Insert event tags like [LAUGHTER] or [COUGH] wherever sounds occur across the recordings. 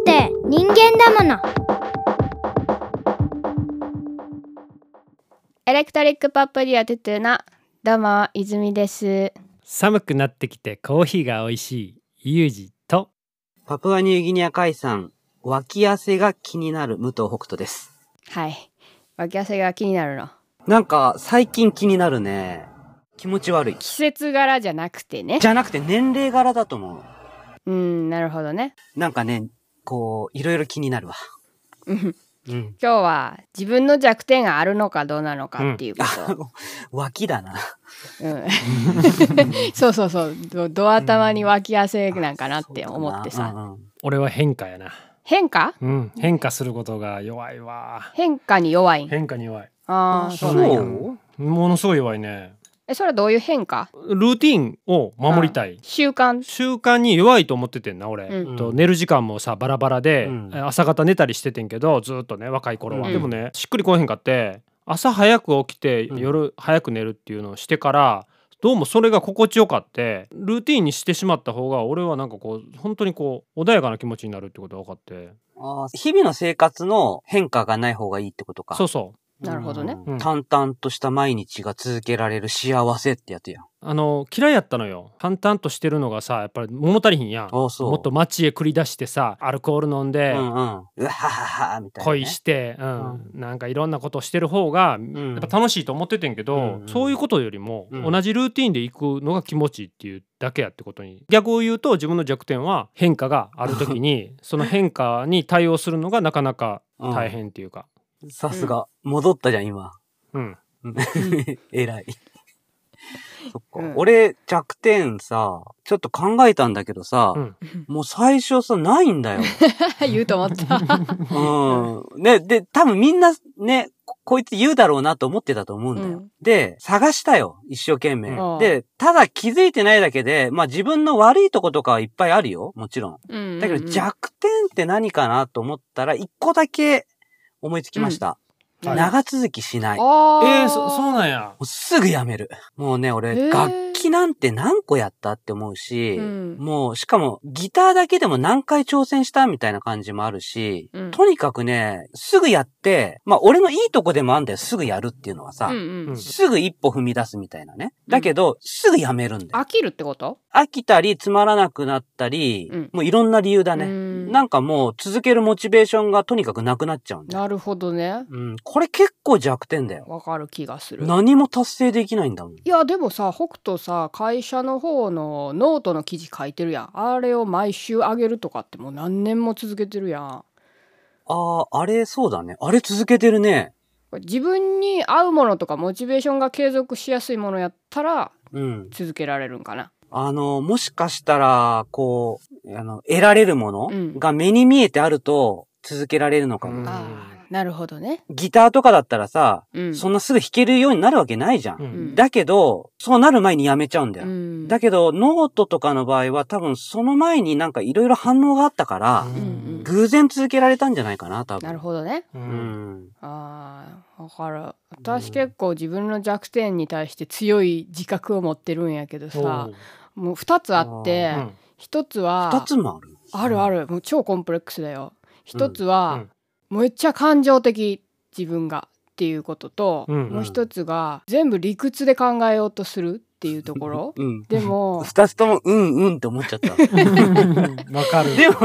って人間だものエレクトリックポップデュオトゥトゥのどうも泉です寒くなってきてコーヒーが美味しいユージとパプアニューギニア海産、脇汗が気になる武藤北斗です。はい脇汗が気になるのなんか、最近気になるね。気持ち悪い。季節柄じゃなくてねじゃなくて年齢柄だと思う。うんなるほどねなんかね、こう、いろいろ気になるわ。うん。うん。今日は自分の弱点があるのかどうなのかっていうこと。を、脇だな。うん。[LAUGHS] そうそうそう。どド頭に脇汗なんかなって思ってさ、うん。うん俺は変化やな。変化？うん。変化することが弱いわ。変化に弱いん？変化に弱い。あああそうなんや。そうものすごい弱いねえそれはどういう変化？ルーティンを守りたい。習慣？習慣に弱いと思っててんな俺、うん。と寝る時間もさバラバラで、うん。朝方寝たりしててんけどずっとね若い頃は、うん。でもねしっくりこえへんかって朝早く起きてうん。夜早く寝るっていうのをしてからどうもそれが心地よかってルーティンにしてしまった方が俺はなんかこう本当にこう穏やかな気持ちになるってことが分かって。あー日々の生活の変化がない方がいいってことか。そうそなるほどね。うん。うん淡々とした毎日が続けられる幸せってやつやん。うあの嫌いやったのよ。淡々としてるのがさやっぱり物足りひんやん。あそう。もっと街へ繰り出してさアルコール飲んで、うんうん。うわはははみたいな、ね。恋して、うん。なんかいろんなことをしてる方がやっぱ楽しいと思っててんけど、うんそういうことよりもうん。同じルーティンで行くのが気持ちいいっていうだけやってことに。逆を言うと自分の弱点は変化がある時に [LAUGHS] その変化に対応するのがなかなか大変っていうか、さすが。戻ったじゃん、今。うん、[LAUGHS] 偉い。そっか、うん俺、弱点さ、ちょっと考えたんだけどさ、うんもう最初さ、ないんだよ。[LAUGHS] 言うと思ったうん。ね、で、多分みんなね、ここいつ言うだろうなと思ってたと思うんだよ。うんで、探したよ。一生懸命うん。で、ただ気づいてないだけで、まあ自分の悪いとことかはいっぱいあるよ。もちろん。うんだけど弱点って何かなと思ったら、一個だけ思いつきました。うん長続きしない。もあえー、そそうなんやうすぐやめる。もうね、俺、へー楽器なんて何個やったって思うし、うんもう、しかも、ギターだけでも何回挑戦したみたいな感じもあるし、うんとにかくね、すぐやって、まあ、俺のいいとこでもあんだよ、すぐやるっていうのはさ、うんうんうんすぐ一歩踏み出すみたいなね。だけど、すぐやめるんだよ。飽きるってこと？飽きたり、つまらなくなったり、うんもういろんな理由だね。うんなんかもう、続けるモチベーションがとにかくなくなっちゃうんだよ。なるほどねうん。これ結構弱点だよ。わかる気がする何も達成できないんだもん。いやでもさ北斗さ会社の方のノートの記事書いてるやんあれを毎週上げるとかってもう何年も続けてるやんああ、あれ、そうだね。あれ続けてるね。自分に合うものとかモチベーションが継続しやすいものやったらうん。続けられるんかなあの、もしかしたら、こう、あの、得られるものうん。が目に見えてあると続けられるのかも。うん。なるほどね。ギターとかだったらさ、うん。そんなすぐ弾けるようになるわけないじゃん。うん。うん。だけど、そうなる前にやめちゃうんだよ。うん。だけど、ノートとかの場合は多分その前になんかいろいろ反応があったから、偶然続けられたんじゃないかな、多分。なるほどね。ううん。ん。あーわかる。私結構自分の弱点に対して強い自覚を持ってるんやけどさもう2つあってうん1つは二つもある。あるあるもう超コンプレックスだよ1つうはんめっちゃ感情的自分がっていうこととうんうんもう1つが全部理屈で考えようとするっていうところ [LAUGHS] うん。でも二つとも、うんうんって思っちゃった。[LAUGHS] わかるでも、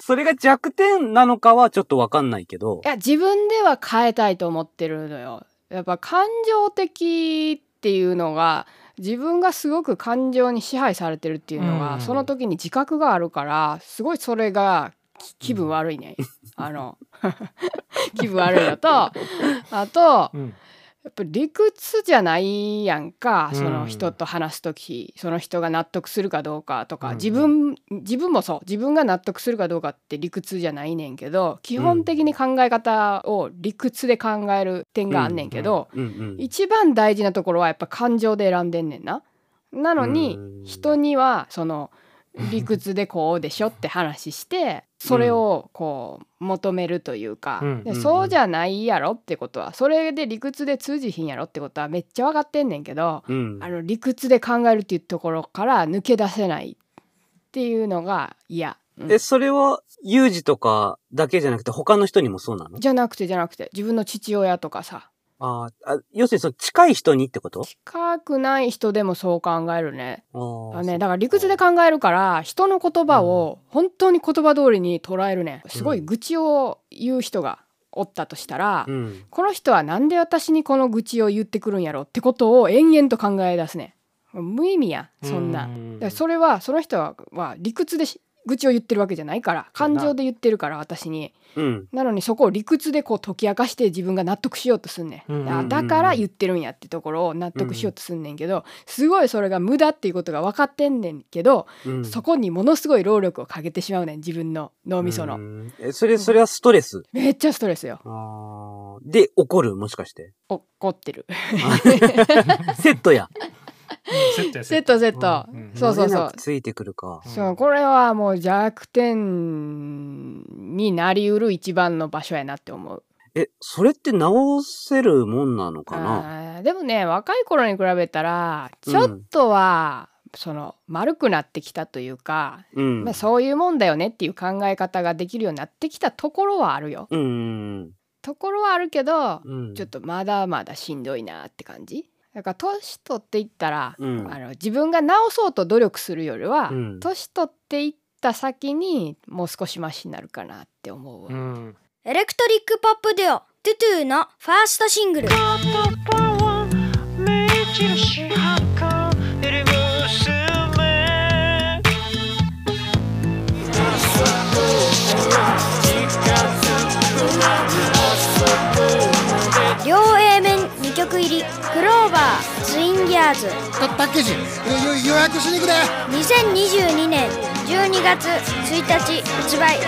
それが弱点なのかはちょっとわかんないけどい。や自分では変えたいと思ってるのよやっぱ感情的っていうのが自分がすごく感情に支配されてるっていうのが、うん。その時に自覚があるからすごいそれがき気分悪いね、[LAUGHS] あの [LAUGHS] 気分悪いのとあとうんやっぱ理屈じゃないやんかうん。その人と話す時、その人が納得するかどうかとか、うん。自分自分もそう。自分が納得するかどうかって理屈じゃないねんけど基本的に考え方を理屈で考える点があんねんけど、うんうん。一番大事なところはやっぱ感情で選んでんねんな。なのにうん。人にはその理屈でこうでしょって話してそれをこう求めるというか、うんでそうじゃないやろってことはそれで理屈で通じひんやろってことはめっちゃ分かってんねんけどうん。あの理屈で考えるっていうところから抜け出せないっていうのが嫌。うん。え、それは、ユージとかだけじゃなくて他の人にもそうなの？じゃなくてじゃなくて、自分の父親とかさ、あーあ、要するにその近い人にってこと？近くない人でもそう考えるね。あね、だから理屈で考えるから人の言葉を本当に言葉通りに捉えるね。すごい愚痴を言う人がおったとしたら、うん。この人はなんで私にこの愚痴を言ってくるんやろってことを延々と考え出すね。無意味やそんな。うん。それはその人はは理屈でし愚痴を言ってるわけじゃないから感情で言ってるから私に。うん。なのにそこを理屈でこう解き明かして自分が納得しようとすんねん、うんあだから言ってるんやってところを納得しようとすんねんけど、すごいそれが無駄っていうことが分かってんねんけど、うん。そこにものすごい労力をかけてしまうねん自分の脳みその、うん。え、それ、それはストレス？めっちゃストレスよ。で、怒る？もしかして。怒ってる。[LAUGHS] セットや。セットやセットセット、うんうんそうそうそうついてくるか。そうこれはもう弱点になりうる一番の場所やなって思うえ、それって直せるもんなのかな？でもね若い頃に比べたらちょっとは、その丸くなってきたというか、うんまあ、。そういうもんだよねっていう考え方ができるようになってきたところはあるよ。ところはあるけど、うん。うんちょっとまだまだしんどいなって感じ。だから年取っていったら、うん。あの自分が直そうと努力するよりは、うん。年取っていった先にもう少しマシになるかなって思うわ。うん。エレクトリックポップデュオトゥトゥのファーストシングル。両ギャーズパパッケージ予約しに行くで2022年。12月1日。発売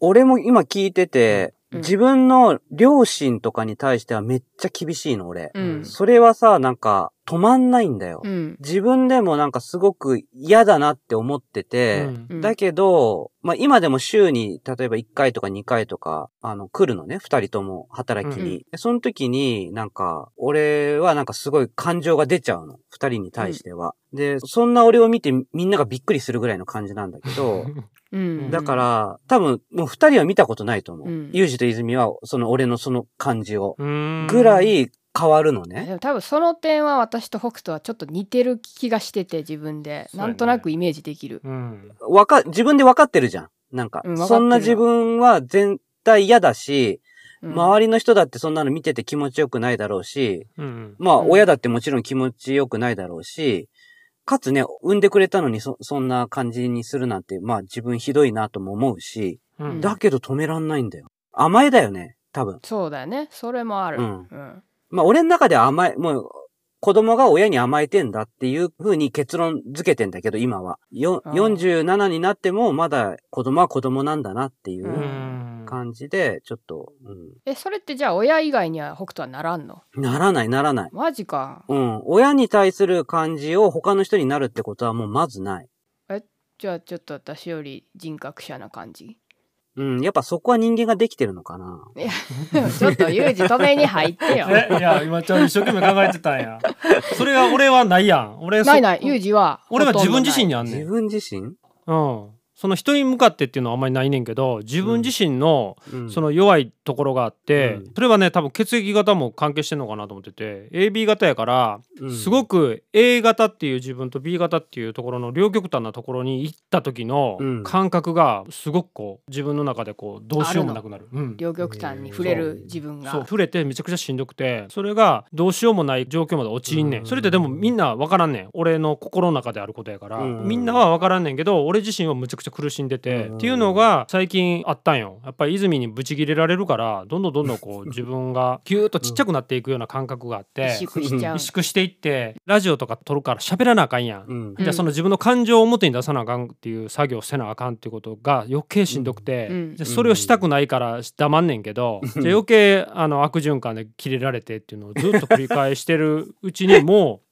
俺も今聞いてて、うん。自分の両親とかに対してはめっちゃ厳しいの、俺。うん。それはさ、なんか止まんないんだよ。うん自分でもなんかすごく嫌だなって思ってて、うんうんだけど、まあ今でも週に例えば1回とか2回とか、あの、来るのね、2人とも働きに。でその時になんか、俺はなんかすごい感情が出ちゃうの。2人に対しては。で、そんな俺を見てみんながびっくりするぐらいの感じなんだけど、うんだから、多分もう2人は見たことないと思う。うんユージと泉は、その俺のその感じを。うんぐらい変わるのでね。も多分その点は私と北斗はちょっと似てる気がしてて自分で、そうやねなんとなくイメージできる。うんわか、自分で分かってるじゃん。なんか、うん分かってるそんな自分は絶対嫌だし、うん周りの人だってそんなの見てて気持ちよくないだろうし、うんまあ、うん親だってもちろん気持ちよくないだろうし、かつね、産んでくれたのにそ、そんな感じにするなんて、まあ自分ひどいなとも思うし、うんだけど止めらんないんだよ。甘えだよね、多分。そうだよねそれもある。うんうんまあ俺の中では甘え、もう、子供が親に甘えてんだっていう風に結論付けてんだけど、今は。よあー47になってもまだ子供は子供なんだなっていううん感じで、ちょっと、えそれってじゃあ親以外には北斗はならんの？うん、ならないならない。マジか。うん。親に対する感じを他の人になるってことはもうまずない。じゃあちょっと私より人格者な感じ？うん。やっぱそこは人間ができてるのかな。ちょっとユージ止めに入ってよ。[LAUGHS] えいや今ちょっと一生懸命考えてたんや [LAUGHS] それが俺はないやん俺そないないユージは俺は自分自身に。にあんねん自分自身？うんその人に向かってっていうのはあんまりないねんけど自分自身のうん。その弱いところがあって、うん。それはね多分血液型も関係してんのかなと思ってて AB 型やからうん、すごく A 型っていう自分と B 型っていうところの両極端なところに行った時のうん。感覚がすごくこう自分の中でこうどうしようもなくなる。うん。両極端に触れる自分が。そう触れてめちゃくちゃしんどくてそれがどうしようもない状況まで陥んねん、うん。それってでもみんな分からんねん。俺の心の中であることやから、うん。みんなは分からんねんけど俺自身はむちゃくちゃ苦しんでて、うん。っていうのが最近あったんよ。やっぱり泉にブチ切れられるからどんどんどんどんこう自分がギューッとちっちゃくなっていくような感覚があって萎縮しちゃう。萎。縮していってラジオとか撮るから喋らなあかんやん。うん。じゃあその自分の感情を表に出さなあかんっていう作業をせなあかんっていうことが余計しんどくて、それをしたくないから黙んねんけど、じゃあ余計あの悪循環で切れられてっていうのをずっと繰り返してるうちにもう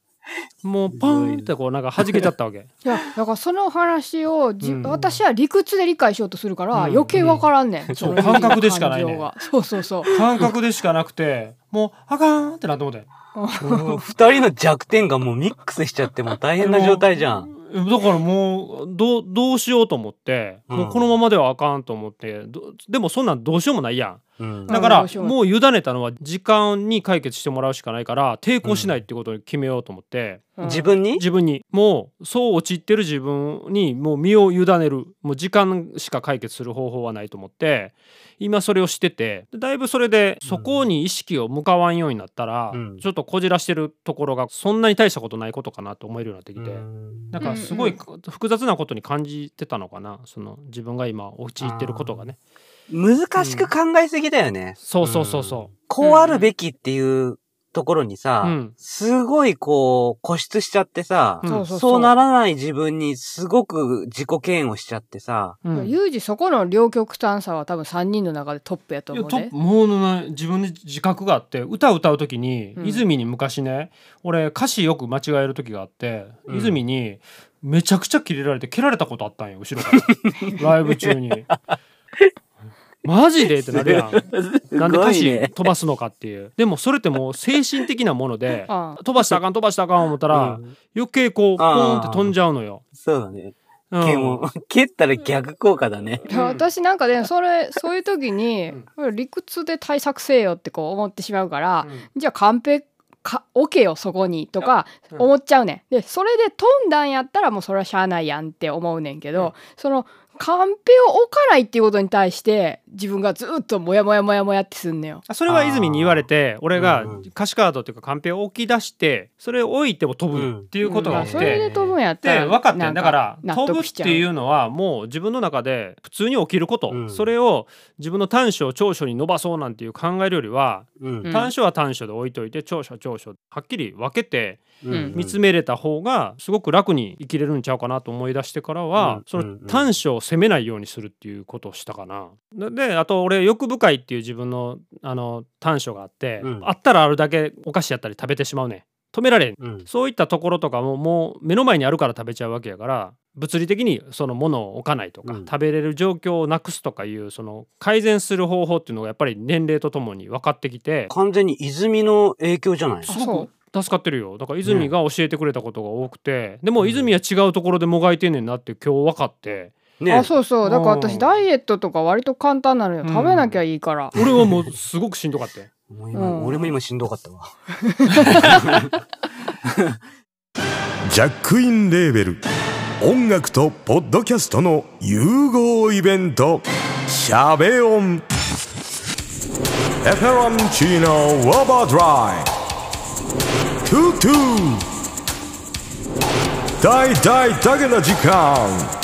もうパーンってこうなんか弾けちゃったわけ。いやだからその話をじ、うん。私は理屈で理解しようとするから、うん。余計わからんねん、そうの感覚でしかないねそうそうそう。感覚でしかなくてもうあかんってなって思って。二人の弱点がもうミックスしちゃってもう大変な状態じゃん。いだからもうどうどうしようと思って、うん。もうこのままではあかんと思ってどでもそんなんどうしようもないやんうん。だからももう委ねたのは時間に解決してもらうしかないから抵抗しないってことに決めようと思って、うん。自分に？自分に。もうそう陥ってる自分にもう身を委ねる。もう時間しか解決する方法はないと思って今それをしててだいぶそれでそこに意識を向かわんようになったら、うん。ちょっとこじらしてるところがそんなに大したことないことかなと思えるようになってきて。うん。だからすごい複雑なことに感じてたのかな。その自分が今陥ってることがね難しく考えすぎだよね。そうそうそうそこうあるべきっていうところにさ、うん。すごいこう固執しちゃってさ、うんそう。ならない自分にすごく自己嫌悪しちゃってさ、う、うん、いユージそこの両極端さは多分3人の中でトップやとや思うでともうね自分で自覚があって歌を歌う時に、うん。泉に昔ね俺歌詞よく間違える時があって、うん。泉にめちゃくちゃキレられて蹴られたことあったんよ後ろから。[LAUGHS] ライブ中に。マジで？ってなるやん。なんで歌詞飛ばすのかっていう。でもそれってもう精神的なものであ飛ばしたらあかん飛ばしたらあかん思ったら、うん余計こうポーンって飛んじゃうのよ。そうだね。うんでも、蹴ったら逆効果だね。私なんかね [LAUGHS] それそういう時に、理屈で対策せよってこう思ってしまうから、じゃあカンペか置けよそこにとかうん思っちゃうねん。でそれで飛んだんやったらもうそれはしゃあないやんって思うねんけど、うんそのカンペを置かないっていうことに対して自分がずっとモヤモヤモヤモヤってすんのよ。それは泉に言われて俺が歌詞カードっていうかカンペを置き出してそれを置いても飛ぶっていうことがあっうん。それて。で飛ぶんやったでら分かってだから納飛ぶっていうのはもう自分の中で普通に起きること、うん。それを自分の短所を長所に伸ばそうなんていう考えるよりは、うん。うん短所は短所で置いといて長所は長所はっきり分けてうん。見つめれた方がすごく楽に生きれるんちゃうかなと思い出してからは、その短所を責めないようにするっていうことをしたかな。でであと俺欲深いっていう自分のあの短所があって、うん。あったらあるだけお菓子やったり食べてしまうね。ん止められん。うん。そういったところとかももう目の前にあるから食べちゃうわけやから物理的にそのものを置かないとか、うん。食べれる状況をなくすとかいうその改善する方法っていうのがやっぱり年齢とともに分かってきて完全に泉の影響じゃないあそう。助かってるよ。だから泉が教えてくれたことが多くて、でも泉は違うところでもがいてんねんなって今日分かってね。あそうそう。だからうん私ダイエットとか割と簡単なのよ。うん。食べなきゃいいから。俺はもうすごくしんどかったよ。[LAUGHS] もう今うん。俺も今しんどかったわ。[LAUGHS] ジャックインレーベル音楽とポッドキャストの融合イベント「シャベオン」「エフェロンチーノウォーバードライ」「トゥトゥ」大大だけな時間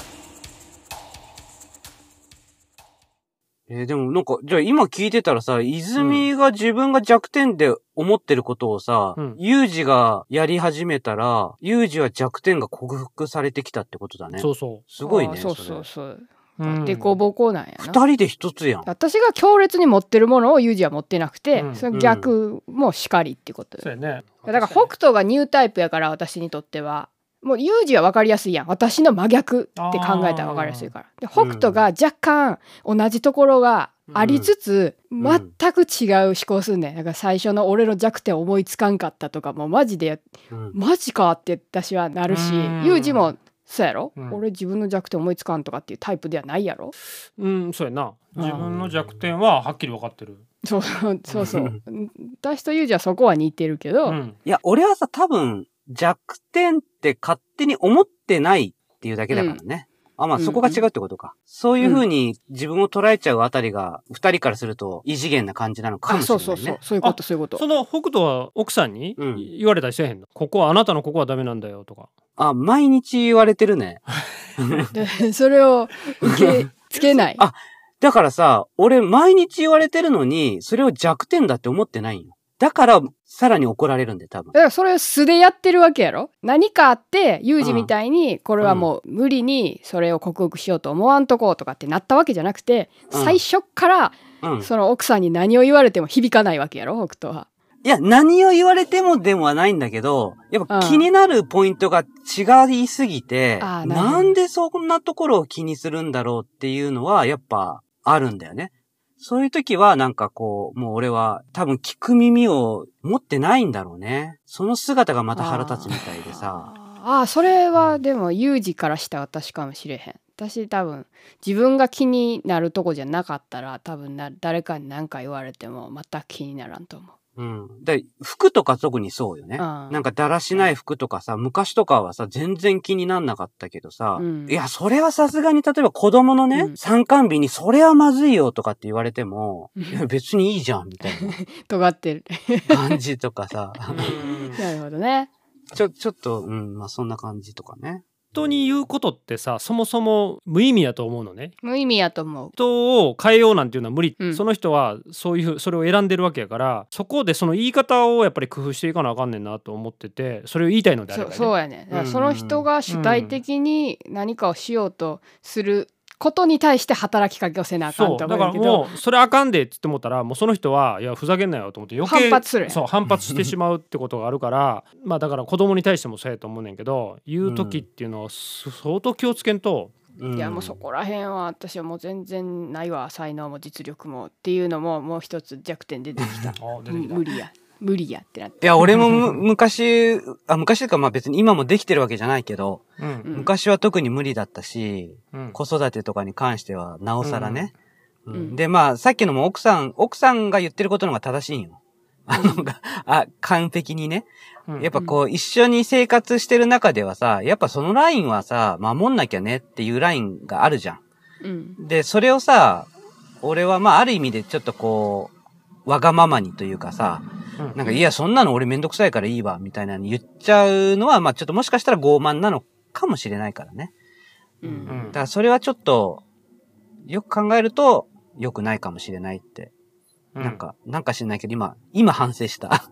えーでもなんか、じゃあ今聞いてたらさ、泉が自分が弱点で思ってることをさ、うんユージがやり始めたら、ユージは弱点が克服されてきたってことだね。そうそすごいね。あそうれそうそう。う、うんでこぼこなんやな。二人で一つやん。私が強烈に持ってるものをユージは持ってなくて、うんその逆もしかりってことよそうやねだから北斗がニュータイプやから私にとってはもうユージは分かりやすいやん。私の真逆って考えたら分かりやすいから。で北斗が若干同じところがありつつ、ん。全く違う思考すんねん。だから最初の俺の弱点思いつかんかったとかもうマジでうん。マジかって私はなるしうん。ユージもそうやろ、うん。俺自分の弱点思いつかんとかっていうタイプではないやろ？うんそうやな。うん。自分の弱点ははっきり分かってる。そうそうそうそう。[LAUGHS] 私とユージはそこは似てるけど、うん。いや、俺はさ、多分、弱点って勝手に思ってないっていうだけだからね。あ、まあうんそこが違うってことか。そういう風に自分を捉えちゃうあたりが、二人からすると異次元な感じなのかもあしれないね。そうそうそうそういうことそういうことその北斗は奥さんにうん言われたりせえへんの、ここはあなたのここはダメなんだよとかあ、毎日言われてるね。[LAUGHS] でそれを受けつけないあだからさ、俺毎日言われてるのに、それを弱点だって思ってないんよ。だから、さらに怒られるんで、多分だ。からそれを素でやってるわけやろ？何かあってユージみたいにこれはもう無理にそれを克服しようと思わんとこうとかってなったわけじゃなくてうん最初からうん。その奥さんに何を言われても響かないわけやろ？北斗は。いや、何を言われてもでもはないんだけど、やっぱうん気になるポイントが違いすぎて、あーなるほどなんでそんなところを気にするんだろうっていうのは、やっぱあるんだよね。そういう時はなんかこう、もう俺は多分聞く耳を持ってないんだろうね。その姿がまた腹立つみたいでさ。ああそれはでもユージからした私かもしれへん私多分自分が気になるとこじゃなかったら多分誰かに何か言われてもまた気にならんと思ううん。で、服とか特にそうよね。うん。なんかだらしない服とかさ、昔とかはさ、全然気になんなかったけどさ、うん。いや、それはさすがに、例えば子供のね、うん。参観日にそれはまずいよとかって言われても、いや、別にいいじゃん、みたい [LAUGHS] 尖ってる。な感じとかさ、[LAUGHS] なるほどね。ちょ、ちょっと、うん、まあそんな感じとかね。人に言うことってさそもそも無意味やと思うのね。無意味やと思う。人を変えようなんていうのは無理、うん。その人はそういうそれを選んでるわけやからそこでその言い方をやっぱり工夫していかなあかんねんなと思っててそれを言いたいのであれば、ね、そうやねその人が主体的に何かをしようとすることに対して働きかけをせなあかんとそうだからもうそれあかんでっつって思ったらもうその人はいやふざけんなよと思って余計反発するそう反発してしまうってことがあるからまあだから子供に対してもそうやと思うねんけど言う時っていうのはす相当気をつけんと、うん。いやもうそこら辺は私はもう全然ないわ才能も実力もっていうのももう一つ弱点出てきた。あ出てきた。無理や無理やってなって。いや、俺もむ [LAUGHS] 昔、あ、昔というかまあ別に今もできてるわけじゃないけど、うん。うん昔は特に無理だったし、うん。子育てとかに関してはなおさらね。うん。うん。で、まあ、さっきのも奥さん、奥さんが言ってることの方が正しいん。よ。あの、あ、完璧にね。うん。やっぱこう、一緒に生活してる中ではさ、やっぱそのラインはさ、守んなきゃねっていうラインがあるじゃん。うん。で、それをさ、俺はまあ、ある意味でちょっとこう、わがままにというかさ、うんなんか、いや、そんなの俺めんどくさいからいいわ、みたいなの言っちゃうのは、まあ、ちょっともしかしたら傲慢なのかもしれないからね。ううんんだからそれはちょっと、よく考えると、良くないかもしれないって。うんなんか、なんか知んないけど、今、今反省した。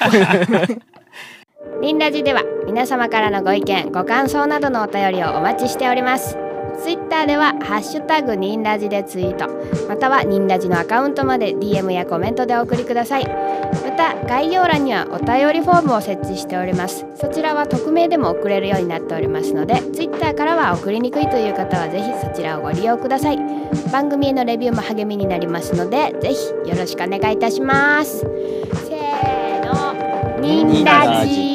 [LAUGHS] リンラジでは皆様からのご意見ご感想などのお便りをお待ちしておりますツイッターでは「ハッシュタグニンラジ」でツイート。またはニンラジのアカウントまで DM やコメントでお送りください。また概要欄にはお便りフォームを設置しております。そちらは匿名でも送れるようになっておりますのでツイッターからは送りにくいという方はぜひそちらをご利用ください。番組へのレビューも励みになりますのでぜひよろしくお願いいたします。せーの。ニンラジ。